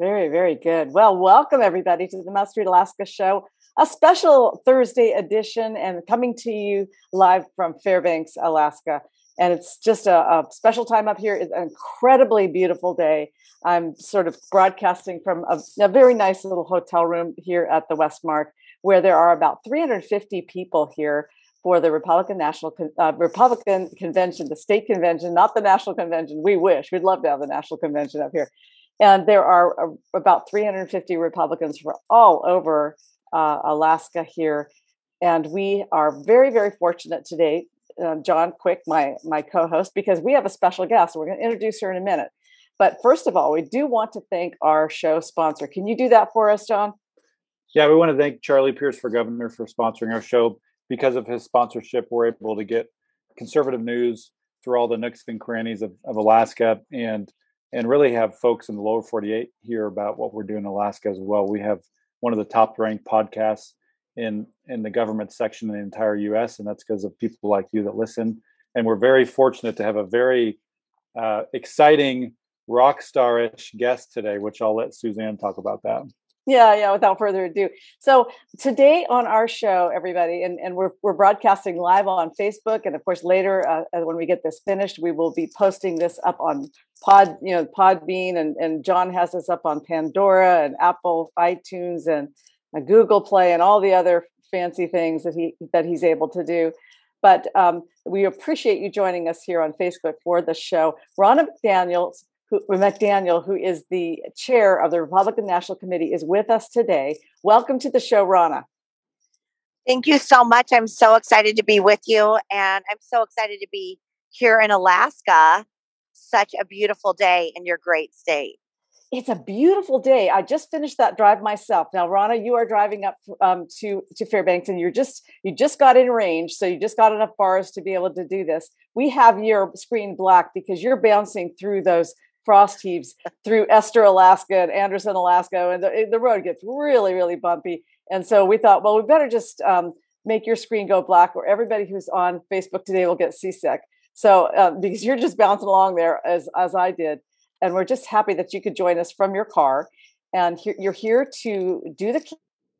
Very, very good. Well, welcome everybody to the Must Read Alaska show, a special Thursday edition, and coming to you live from Fairbanks, Alaska. And it's just a, a special time up here. It's an incredibly beautiful day. I'm sort of broadcasting from a, a very nice little hotel room here at the Westmark, where there are about 350 people here for the Republican National uh, Republican Convention, the state convention, not the national convention. We wish we'd love to have the national convention up here. And there are uh, about 350 Republicans from all over uh, Alaska here. And we are very, very fortunate today, uh, John Quick, my, my co host, because we have a special guest. We're going to introduce her in a minute. But first of all, we do want to thank our show sponsor. Can you do that for us, John? Yeah, we want to thank Charlie Pierce for governor for sponsoring our show. Because of his sponsorship, we're able to get conservative news through all the nooks and crannies of, of Alaska and and really have folks in the lower 48 hear about what we're doing in Alaska as well. We have one of the top ranked podcasts in in the government section in the entire US and that's because of people like you that listen and we're very fortunate to have a very uh, exciting rock starish guest today which I'll let Suzanne talk about that. Yeah, yeah, without further ado. So today on our show, everybody, and, and we're, we're broadcasting live on Facebook. And of course, later uh, when we get this finished, we will be posting this up on Pod, you know, Podbean, and, and John has this up on Pandora and Apple iTunes and uh, Google Play and all the other fancy things that he that he's able to do. But um, we appreciate you joining us here on Facebook for the show. Ronna McDaniels who, McDaniel, who is the chair of the Republican National Committee, is with us today. Welcome to the show, Ronna. Thank you so much. I'm so excited to be with you, and I'm so excited to be here in Alaska. Such a beautiful day in your great state. It's a beautiful day. I just finished that drive myself. Now, Ronna, you are driving up um, to to Fairbanks, and you're just you just got in range, so you just got enough bars to be able to do this. We have your screen black because you're bouncing through those frost heaves through Esther, Alaska and Anderson, Alaska, and the, the road gets really, really bumpy. And so we thought, well, we better just um, make your screen go black, or everybody who's on Facebook today will get seasick. So uh, because you're just bouncing along there as as I did, and we're just happy that you could join us from your car, and he- you're here to do the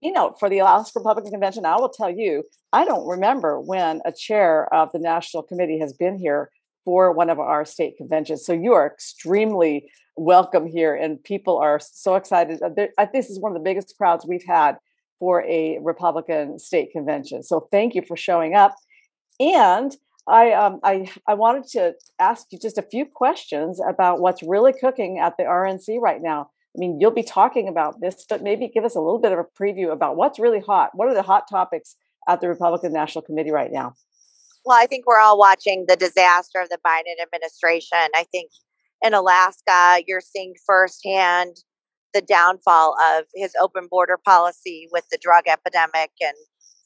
keynote for the Alaska Republican Convention. I will tell you, I don't remember when a chair of the national committee has been here for one of our state conventions. So you are extremely welcome here, and people are so excited. Uh, this is one of the biggest crowds we've had for a Republican state convention. So thank you for showing up. And I, um, I, I wanted to ask you just a few questions about what's really cooking at the RNC right now. I mean, you'll be talking about this, but maybe give us a little bit of a preview about what's really hot. What are the hot topics at the Republican National Committee right now? Well, I think we're all watching the disaster of the Biden administration. I think in Alaska, you're seeing firsthand the downfall of his open border policy with the drug epidemic and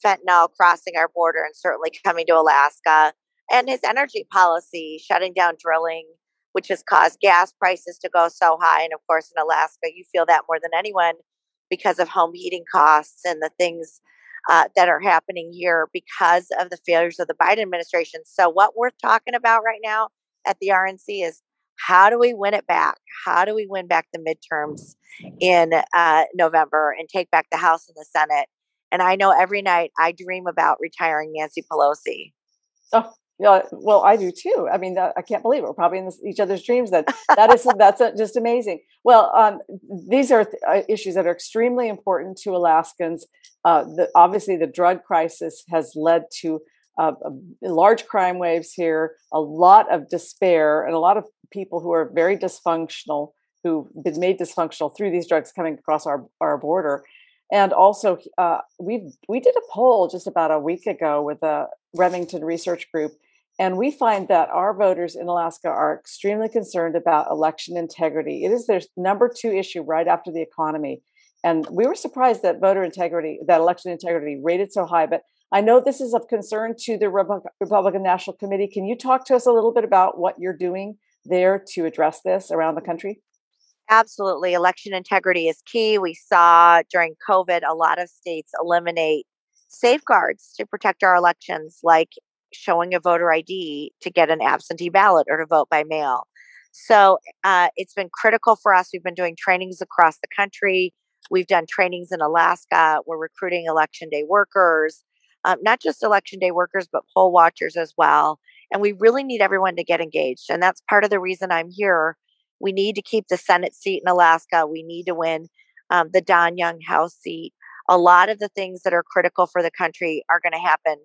fentanyl crossing our border and certainly coming to Alaska, and his energy policy shutting down drilling, which has caused gas prices to go so high. And of course, in Alaska, you feel that more than anyone because of home heating costs and the things uh, that are happening here because of the failures of the Biden administration. So, what we're talking about right now at the RNC is how do we win it back? How do we win back the midterms in uh, November and take back the House and the Senate? And I know every night I dream about retiring Nancy Pelosi. Oh, yeah, well, I do too. I mean, that, I can't believe it. We're probably in this, each other's dreams. That that is that's a, just amazing. Well, um, these are th- uh, issues that are extremely important to Alaskans. Uh, the, obviously, the drug crisis has led to uh, large crime waves here, a lot of despair, and a lot of people who are very dysfunctional, who've been made dysfunctional through these drugs coming across our our border. And also, uh, we we did a poll just about a week ago with a Remington Research Group, And we find that our voters in Alaska are extremely concerned about election integrity. It is their number two issue right after the economy. And we were surprised that voter integrity, that election integrity rated so high. But I know this is of concern to the Republican National Committee. Can you talk to us a little bit about what you're doing there to address this around the country? Absolutely. Election integrity is key. We saw during COVID a lot of states eliminate safeguards to protect our elections, like showing a voter ID to get an absentee ballot or to vote by mail. So uh, it's been critical for us. We've been doing trainings across the country. We've done trainings in Alaska. We're recruiting election day workers, um, not just election day workers, but poll watchers as well. And we really need everyone to get engaged. And that's part of the reason I'm here. We need to keep the Senate seat in Alaska. We need to win um, the Don Young House seat. A lot of the things that are critical for the country are going to happen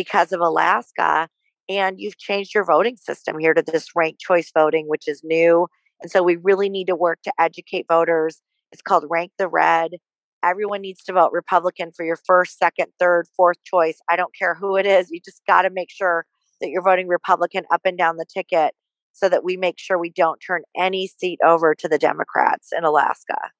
because of Alaska. And you've changed your voting system here to this ranked choice voting, which is new. And so we really need to work to educate voters. It's called Rank the Red. Everyone needs to vote Republican for your first, second, third, fourth choice. I don't care who it is. You just got to make sure that you're voting Republican up and down the ticket so that we make sure we don't turn any seat over to the Democrats in Alaska.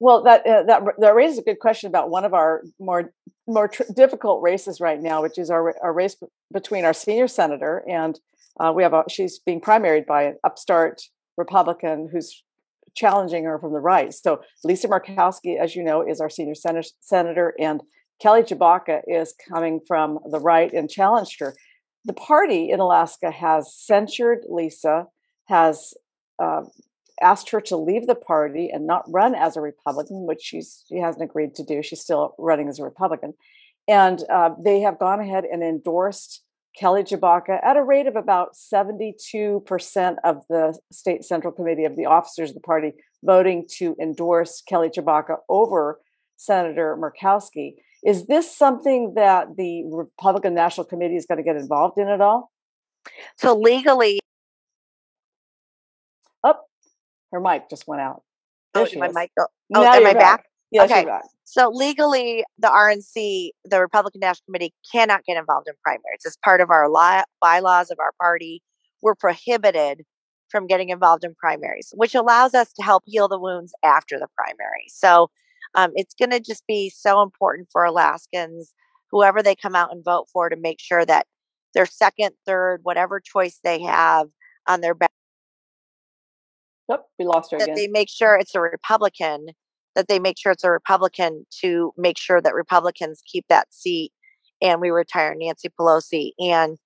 Well, that uh, that that raises a good question about one of our more more tr- difficult races right now, which is our our race b- between our senior senator and uh, we have a she's being primaried by an upstart Republican who's challenging her from the right. So Lisa Murkowski, as you know, is our senior sen- senator, and Kelly Tshibaka is coming from the right and challenged her. The party in Alaska has censured Lisa, has uh, asked her to leave the party and not run as a Republican, which she's she hasn't agreed to do. She's still running as a Republican, and uh, they have gone ahead and endorsed Kelly Tshibaka at a rate of about seventy-two percent of the state central committee of the officers of the party voting to endorse Kelly Tshibaka over Senator Murkowski. Is this something that the Republican National Committee is going to get involved in at all? So legally, her mic just went out. There oh, my is. mic. Oh, now am I back? back? Yeah, okay. Back. So legally, the RNC, the Republican National Committee, cannot get involved in primaries. It's part of our li- bylaws of our party. We're prohibited from getting involved in primaries, which allows us to help heal the wounds after the primary. So um, it's going to just be so important for Alaskans, whoever they come out and vote for, to make sure that their second, third, whatever choice they have on their ballot We lost her that again. they make sure it's a Republican, that they make sure it's a Republican to make sure that Republicans keep that seat and we retire Nancy Pelosi and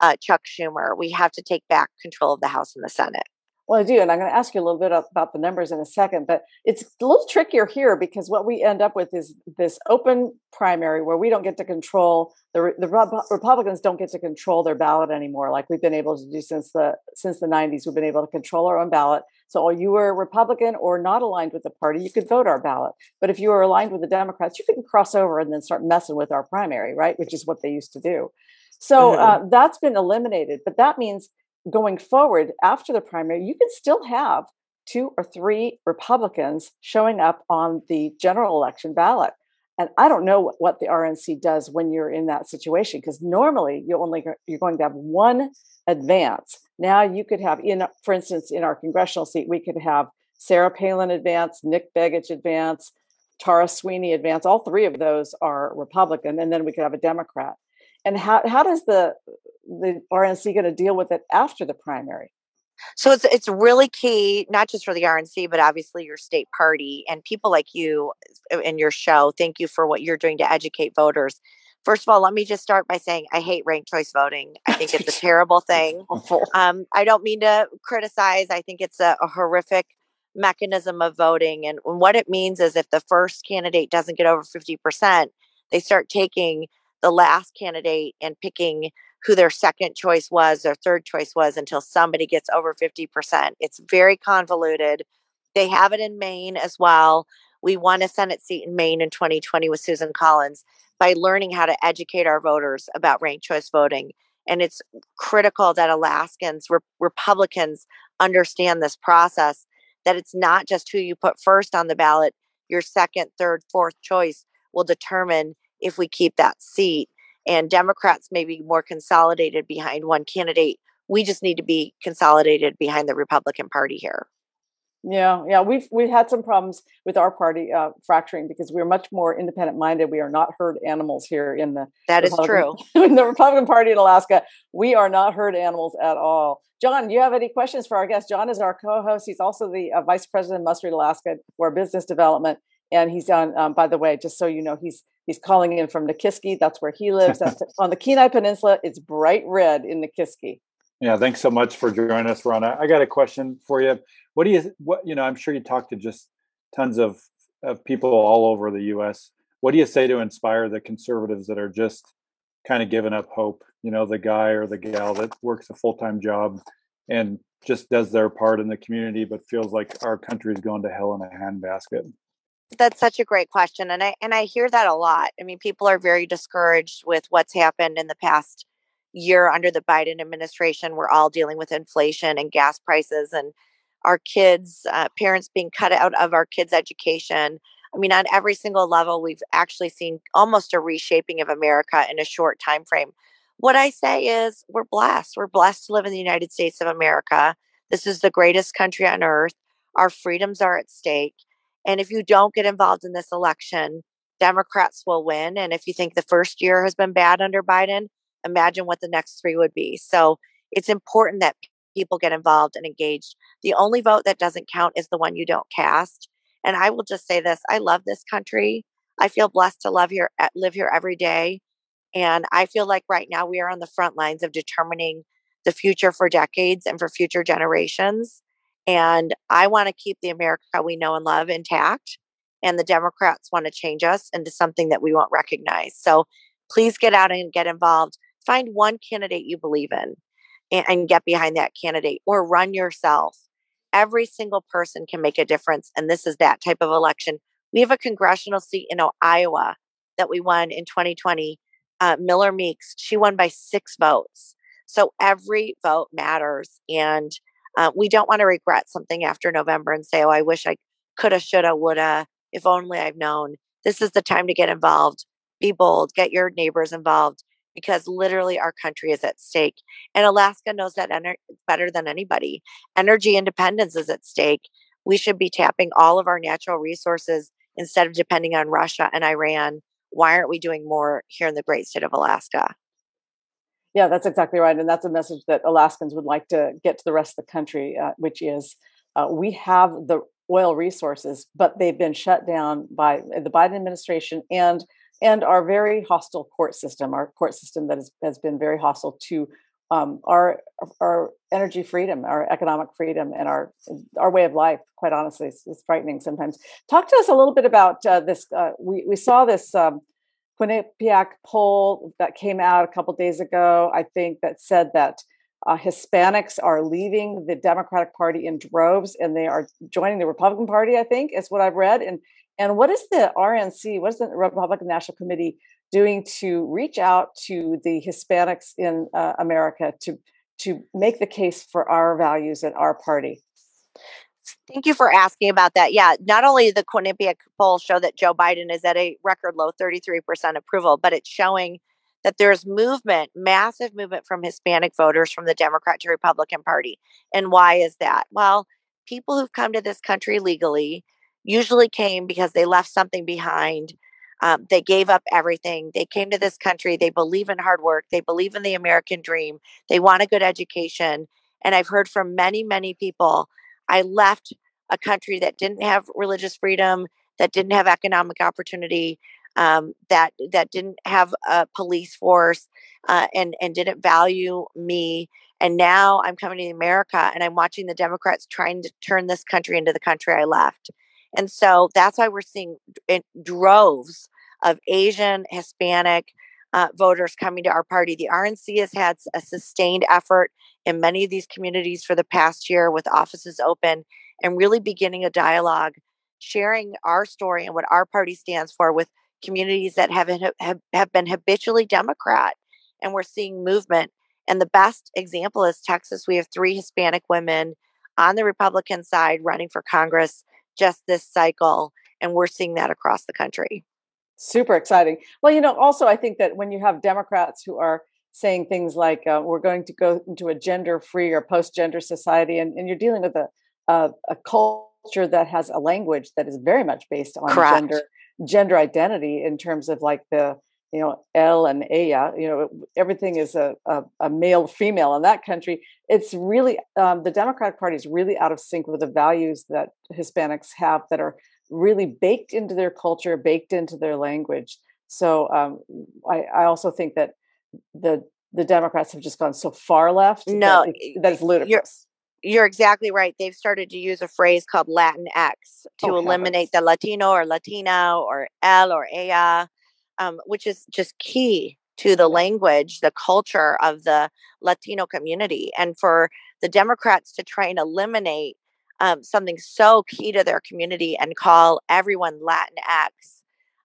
uh, Chuck Schumer. We have to take back control of the House and the Senate. Well, I do, and I'm going to ask you a little bit about the numbers in a second, but it's a little trickier here because what we end up with is this open primary where we don't get to control the the Republicans don't get to control their ballot anymore, like we've been able to do since the since the 90s. We've been able to control our own ballot. So, you were a Republican or not aligned with the party, you could vote our ballot. But if you were aligned with the Democrats, you couldn't cross over and then start messing with our primary, right? Which is what they used to do. So mm-hmm. uh, that's been eliminated. But that means going forward after the primary, you can still have two or three Republicans showing up on the general election ballot. And I don't know what the RNC does when you're in that situation because normally you only you're going to have one advance. Now you could have in for instance in our congressional seat we could have Sarah Palin advance, Nick Begich advance, Tara Sweeney advance. All three of those are Republican, and then we could have a Democrat. And how how does the the RNC going to deal with it after the primary? So it's it's really key, not just for the RNC, but obviously your state party and people like you uh, in your show. Thank you for what you're doing to educate voters. First of all, let me just start by saying I hate ranked choice voting. I think it's a terrible thing. Um, I don't mean to criticize. I think it's a, a horrific mechanism of voting, and what it means is if the first candidate doesn't get over fifty percent, they start taking the last candidate and picking who their second choice was, their third choice was until somebody gets over 50%. It's very convoluted. They have it in Maine as well. We won a Senate seat in Maine in 2020 with Susan Collins by learning how to educate our voters about ranked choice voting. And it's critical that Alaskans, re- Republicans, understand this process that it's not just who you put first on the ballot, your second, third, fourth choice will determine if we keep that seat. and Democrats may be more consolidated behind one candidate. We just need to be consolidated behind the Republican Party here. Yeah, yeah, we've we've had some problems with our party uh, fracturing because we're much more independent minded. We are not herd animals here in the that is true in the Republican Party in Alaska. We are not herd animals at all. John, do you have any questions for our guest? John is our co-host. He's also the uh, vice president of Must Read Alaska for business development, and he's on. Um, by the way, just so you know, he's he's calling in from Nikiski. That's where he lives. That's on the Kenai Peninsula. It's bright red in Nikiski. Yeah, thanks so much for joining us, Ronna. I got a question for you. What do you what you know? I'm sure you talk to just tons of of people all over the U.S. What do you say to inspire the conservatives that are just kind of giving up hope? You know, the guy or the gal that works a full time job and just does their part in the community, but feels like our country is going to hell in a handbasket. That's such a great question, and I and I hear that a lot. I mean, people are very discouraged with what's happened in the past year under the Biden administration. We're all dealing with inflation and gas prices and our kids, uh, parents being cut out of our kids' education. I mean, on every single level, we've actually seen almost a reshaping of America in a short time frame. What I say is, we're blessed. We're blessed to live in the United States of America. This is the greatest country on earth. Our freedoms are at stake. And if you don't get involved in this election, Democrats will win. And if you think the first year has been bad under Biden, imagine what the next three would be. So it's important that people get involved and engaged. The only vote that doesn't count is the one you don't cast. And I will just say this I love this country. I feel blessed to love here, eh, live here every day. And I feel like right now we are on the front lines of determining the future for decades and for future generations. And I want to keep the America we know and love intact. And the Democrats want to change us into something that we won't recognize. So please get out and get involved. Find one candidate you believe in and, and get behind that candidate or run yourself. Every single person can make a difference. And this is that type of election. We have a congressional seat in Iowa that we won in 2020. Uh, Miller Meeks, she won by six votes. So every vote matters. And uh, we don't want to regret something after November and say, oh, I wish I coulda, shoulda, woulda, if only I've known. This is the time to get involved. Be bold, get your neighbors involved, because literally our country is at stake. And Alaska knows that ener- better than anybody. Energy independence is at stake. We should be tapping all of our natural resources instead of depending on Russia and Iran. Why aren't we doing more here in the great state of Alaska? Yeah, that's exactly right. And that's a message that Alaskans would like to get to the rest of the country, uh, which is uh, we have the oil resources, but they've been shut down by the Biden administration and and our very hostile court system, our court system that has, been very hostile to um, our our energy freedom, our economic freedom, and our our way of life. Quite honestly, it's frightening sometimes. Talk to us a little bit about uh, this. Uh, we we saw this um, Quinnipiac poll that came out a couple days ago. I think that said that uh, Hispanics are leaving the Democratic Party in droves, and they are joining the Republican Party. I think is what I've read, and and what is the RNC, what is the Republican National Committee doing to reach out to the Hispanics in uh, America to to make the case for our values and our party? Thank you for asking about that. Yeah, not only the Quinnipiac poll show that Joe Biden is at a record low 33% approval, but it's showing that there's movement, massive movement from Hispanic voters from the Democrat to Republican Party. And why is that? Well, people who've come to this country legally usually came because they left something behind. Um, they gave up everything. They came to this country. They believe in hard work. They believe in the American dream. They want a good education. And I've heard from many, many people I left a country that didn't have religious freedom, that didn't have economic opportunity, um, that that didn't have a police force, uh, and and didn't value me. And now I'm coming to America, and I'm watching the Democrats trying to turn this country into the country I left. And so that's why we're seeing droves of Asian, Hispanic uh, voters coming to our party. The RNC has had a sustained effort in many of these communities for the past year with offices open and really beginning a dialogue, sharing our story and what our party stands for with communities that have, have, have been habitually Democrat. And we're seeing movement. And the best example is Texas. We have three Hispanic women on the Republican side running for Congress just this cycle. And we're seeing that across the country. super exciting. Well, you know, also I think that when you have Democrats who are saying things like uh, we're going to go into a gender-free or post-gender society, and, and you're dealing with a, a, a culture that has a language that is very much based on Correct. gender gender identity in terms of like the you know L and Aya, you know everything is a, a, a male female in that country. It's really um, the Democratic Party is really out of sync with the values that Hispanics have that are really baked into their culture, baked into their language. So um, I, I also think that the the Democrats have just gone so far left. No, that that it's ludicrous. You're exactly right. They've started to use a phrase called Latin X to Oh, eliminate heavens. the Latino or Latina or L or Aya, um, which is just key to the language, the culture of the Latino community. And for the Democrats to try and eliminate um, something so key to their community and call everyone Latin X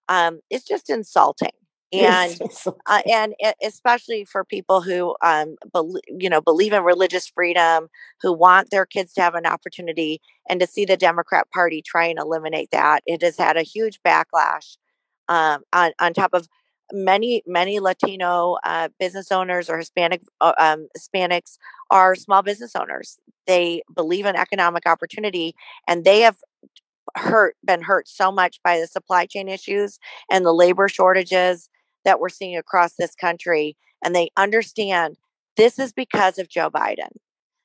um, is just insulting. And uh, and especially for people who um bel you know believe in religious freedom who want their kids to have an opportunity and to see the democrat party try and eliminate that it has had a huge backlash um, on, on top of many many latino uh, business owners or hispanic uh, um, hispanics are small business owners they believe in economic opportunity and they have hurt been hurt so much by the supply chain issues and the labor shortages that we're seeing across this country and they understand this is because of Joe Biden.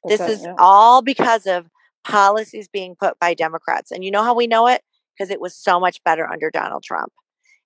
This is yeah. all because of policies being put by Democrats. And you know how we know it? Because it was so much better under Donald Trump.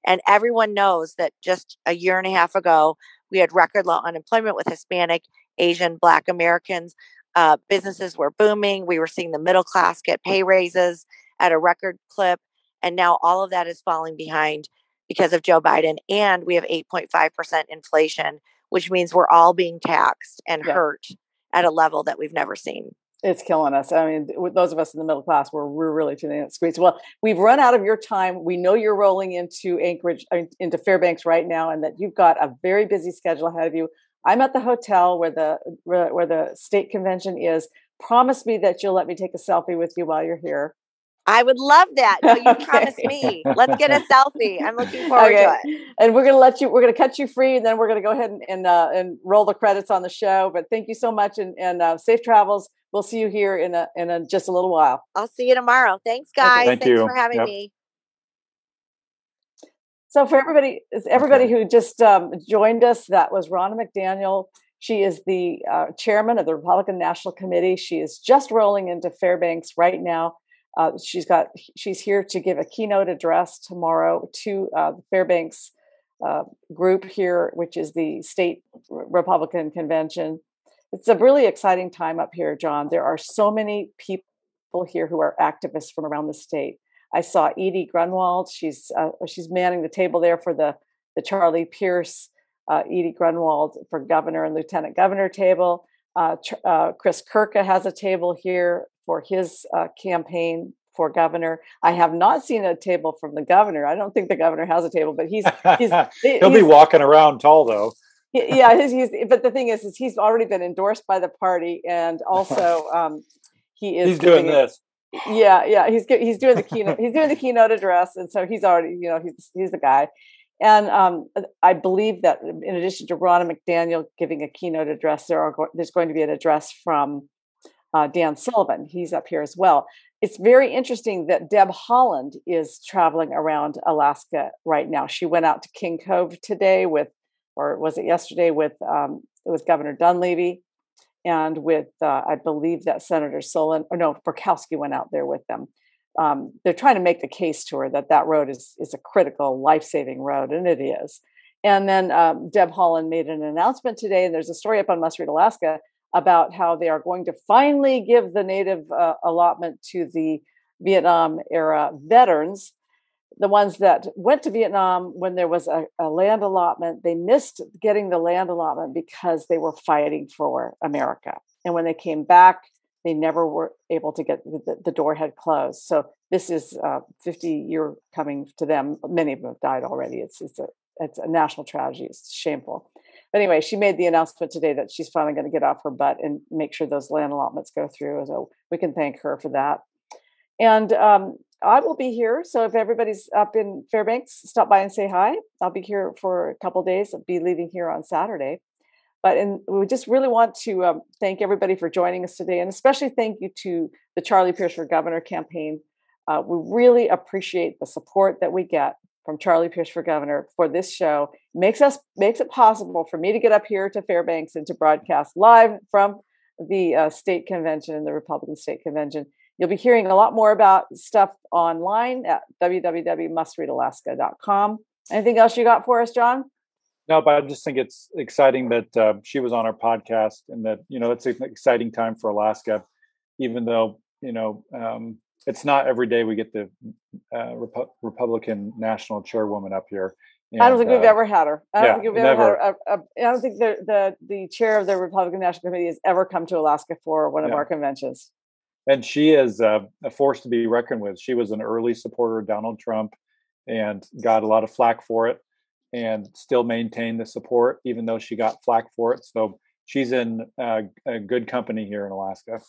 And everyone knows that just a year and a half ago, we had record low unemployment with Hispanic, Asian, Black Americans. Uh, businesses were booming. We were seeing the middle class get pay raises at a record clip. And now all of that is falling behind because of Joe Biden. And we have 8.5% inflation, which means we're all being taxed and Yeah. hurt at a level that we've never seen. It's killing us. I mean, with those of us in the middle class, we're, we're really feeling it squeeze. Well, we've run out of your time. We know you're rolling into Anchorage, into Fairbanks right now, and that you've got a very busy schedule ahead of you. I'm at the hotel where the where the state convention is. Promise me that you'll let me take a selfie with you while you're here. I would love that. No, you Okay. promised me. Let's get a selfie. I'm looking forward to it. And we're gonna let you. We're gonna cut you free, and then we're gonna go ahead and and, uh, and roll the credits on the show. But thank you so much, and and uh, safe travels. We'll see you here in a in a, just a little while. I'll see you tomorrow. Thanks, guys. Thank Thanks you. for having Yep. me. So for everybody, everybody who just um, joined us, that was Ronna McDaniel. She is the uh, chairman of the Republican National Committee. She is just rolling into Fairbanks right now. Uh, she's got she's here to give a keynote address tomorrow to uh, the Fairbanks uh, group here, which is the state Republican convention. It's a really exciting time up here, John. There are so many people here who are activists from around the state. I saw Edie Grunwald. She's uh, she's manning the table there for the the Charlie Pierce, uh, Edie Grunwald for governor and lieutenant governor table. Uh, uh, Chris Kurka has a table here for his uh, campaign for governor. I have not seen a table from the governor. I don't think the governor has a table, but he's he's He'll be walking around tall though. yeah, he's, he's but the thing is, is he's already been endorsed by the party, and also um, he is He's doing this. yeah yeah he's he's doing the keynote he's doing the keynote address and so he's already you know he's he's the guy and um, i believe that in addition to ronna mcdaniel giving a keynote address there are go- there's going to be an address from uh, dan sullivan he's up here as well it's very interesting that deb holland is traveling around alaska right now she went out to king cove today with or was it yesterday with um, with governor dunleavy and with uh, I believe that Senator Solon or no Murkowski went out there with them. Um, they're trying to make the case to her that that road is is a critical life saving road, and it is. And then um, Deb Holland made an announcement today, and there's a story up on Must Read Alaska about how they are going to finally give the native uh, allotment to the Vietnam era veterans the ones that went to Vietnam when there was a, a, land allotment, they missed getting the land allotment because they were fighting for America. And when they came back, they never were able to get the, the door had closed. So this is uh, 50 year coming to them. Many of them have died already. It's it's a it's a national tragedy. It's shameful. Anyway, she made the announcement today that she's finally going to get off her butt and make sure those land allotments go through. So we can thank her for that. And um, I will be here. So if everybody's up in Fairbanks, stop by and say hi. I'll be here for a couple days. I'll be leaving here on Saturday. But and we just really want to um, thank everybody for joining us today, and especially thank you to the Charlie Pierce for Governor campaign. Uh, we really appreciate the support that we get from Charlie Pierce for Governor for this show. makes us makes it possible for me to get up here to Fairbanks and to broadcast live from the uh, state convention and the Republican state convention. You'll be hearing a lot more about stuff online at www.mustreadalaska.com. Anything else you got for us, John? No, but I just think it's exciting that uh, she was on our podcast, and that you know it's an exciting time for Alaska, even though you know um, it's not every day we get the uh, Repu- Republican national chairwoman up here. And, I don't think we've uh, ever had her. I don't yeah, think we've never. ever had her. I don't think the, the the chair of the Republican National Committee has ever come to Alaska for one of Yeah. our conventions. and she is uh, a force to be reckoned with. She was an early supporter of Donald Trump and got a lot of flack for it, and still maintained the support even though she got flack for it. So she's in uh, a good company here in Alaska.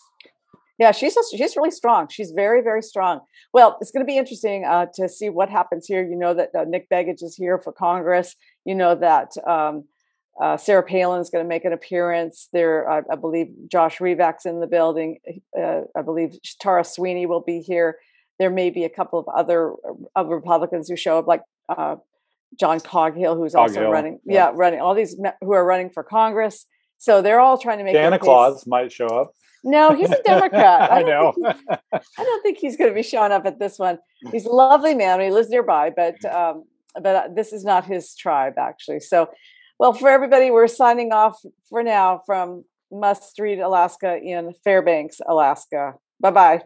Yeah, she's she's really strong. She's very very strong. Well, it's going to be interesting uh, to see what happens here. You know that uh, Nick Begich is here for Congress. You know that um, uh, Sarah Palin is going to make an appearance. There, I, I believe Josh Revak's in the building. Uh, I believe Tara Sweeney will be here. There may be a couple of other uh, Republicans who show up, like uh, John Coghill, who's also running. yeah. Yeah. running. All these who are running for Congress. So they're all trying to make Santa. Claus might show up. No, he's a Democrat. I don't know. I don't think he's going to be showing up at this one. He's a lovely man. He lives nearby, but um, but uh, this is not his tribe actually. So, well, for everybody, we're signing off for now from Must Read Alaska in Fairbanks, Alaska. Bye bye.